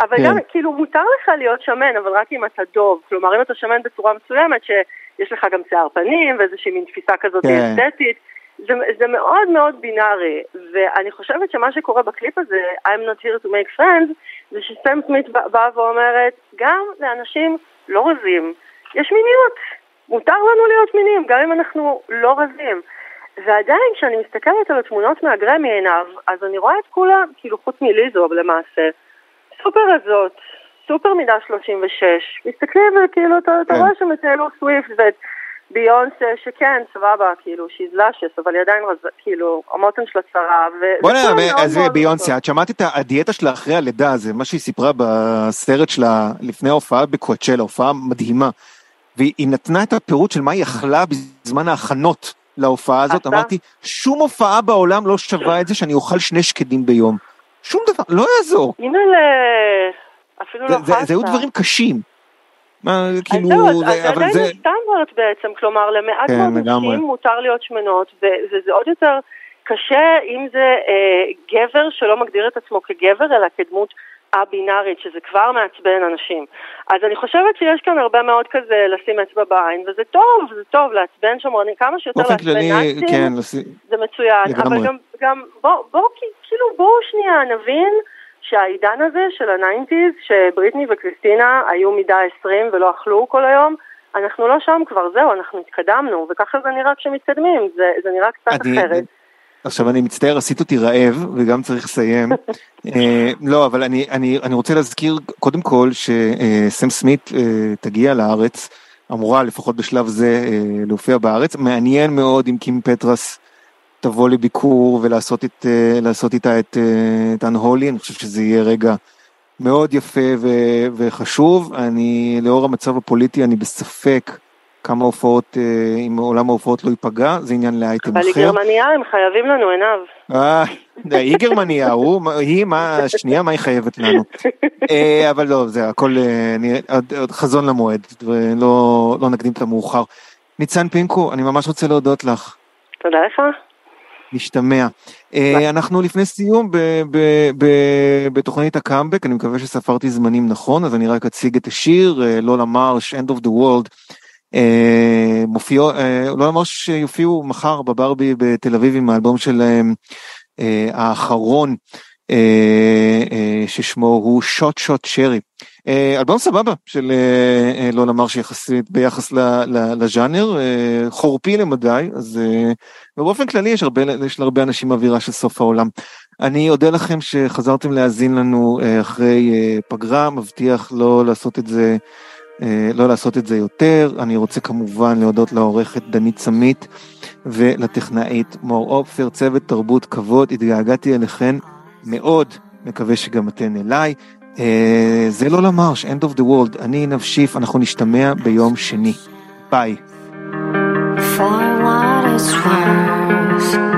אבל כן. גם, כאילו, מותר לך להיות שמן, אבל רק אם אתה דוב. כלומר, אם אתה שמן בצורה מסוימת, שיש לך גם שיער פנים ואיזושהי מין תפיסה כזאת כן. אסתטית, זה, זה מאוד מאוד בינארי. ואני חושבת שמה שקורה בקליפ הזה, I'm not here to make friends, זה שסם סמית באה ואומרת, גם לאנשים לא רזים, יש מיניות. מותר לנו להיות מינים, גם אם אנחנו לא רזים. ועדיין, כשאני מסתכלת על התמונות מהגרמי עיניו, אז אני רואה את כולם, כאילו חוץ מליזו למעשה, סופר הזאת, סופר מידה 36, מסתכלים וכאילו אתה, אתה כן. רואה שם את טיילור סוויפט ואת ביונסה שכן, סבבה, כאילו, שהיא זלאשס, אבל היא עדיין רז... כאילו, המותן שלה צרה. בוא'נה, אז ביונסה, את שמעת את הדיאטה שלה אחרי הלידה, זה מה שהיא סיפרה בסרט שלה לפני ההופעה בקואצ'לה, הופעה מדהימה. והיא נתנה את הפירוט של מה היא אכלה בזמן ההכנות להופעה הזאת, אמרתי, שום הופעה בעולם לא שווה את זה שאני אוכל שני שקדים ביום. שום דבר, לא יעזור. הנה אפילו לא חסה. זה היו דברים קשים. מה, כאילו, אז זה עדיין סטנדרט בעצם, כלומר למעט כן, מאוד נשים מותר להיות שמנות, וזה עוד יותר קשה אם זה אה, גבר שלא מגדיר את עצמו כגבר, אלא כדמות א-בינארית, שזה כבר מעצבן אנשים. אז אני חושבת שיש כאן הרבה מאוד כזה לשים אצבע בעין, וזה טוב, זה טוב, לעצבן שמרני, כמה שיותר לעצבן נאצים, כן, זה מצוין. לגמרי. אבל גם, גם בואו, בוא, כאילו, בואו שנייה נבין שהעידן הזה של ה nineties, שבריטני וקריסטינה היו מידה 20 ולא אכלו כל היום, אנחנו לא שם כבר, זהו, אנחנו התקדמנו, וככה זה נראה כשמתקדמים, זה, זה נראה קצת אני, אחרת. עכשיו אני מצטער, עשית אותי רעב וגם צריך לסיים. *laughs* אה, לא, אבל אני, אני, אני רוצה להזכיר קודם כל שסם סמית אה, תגיע לארץ, אמורה לפחות בשלב זה אה, להופיע בארץ. מעניין מאוד אם קים פטרס תבוא לביקור ולעשות את, איתה את, את אנהולי, אני חושב שזה יהיה רגע מאוד יפה ו, וחשוב. אני, לאור המצב הפוליטי, אני בספק. כמה הופעות, אה, אם עולם ההופעות לא ייפגע, זה עניין לאייטם אחר. אבל היא גרמניה, הם חייבים לנו עיניו. אה, היא גרמניה, הוא, היא, מה, שנייה, מה היא חייבת לנו? אה, אבל לא, זה הכל, אה, עוד חזון למועד, ולא לא נקדים את המאוחר. ניצן פינקו, אני ממש רוצה להודות לך. תודה לך. נשתמע. אנחנו לפני סיום בתוכנית הקאמבק, אני מקווה שספרתי זמנים נכון, אז אני רק אציג את השיר, לא למרש, End of the World. מופיע, לא למרש שיופיעו מחר בברבי בתל אביב עם האלבום שלהם האחרון. אה, אה, ששמו הוא שוט שוט שרי. אלבום סבבה של אה, לא נאמר שיחסית ביחס לז'אנר, חורפי למדי, אז באופן כללי יש הרבה, יש להרבה אנשים אווירה של סוף העולם. אני אודה לכם שחזרתם להאזין לנו אחרי פגרה, מבטיח לא לעשות את זה, לא לעשות את זה יותר. אני רוצה כמובן להודות לעורכת דנית סמית ולטכנאית מור אופפר, צוות תרבות כבוד, התגעגעתי אליכן. מאוד מקווה שגם אתן אליי. Uh, זה לא למרש, End of the World, אני נבשיף, אנחנו נשתמע ביום שני. ביי. For what it's worth.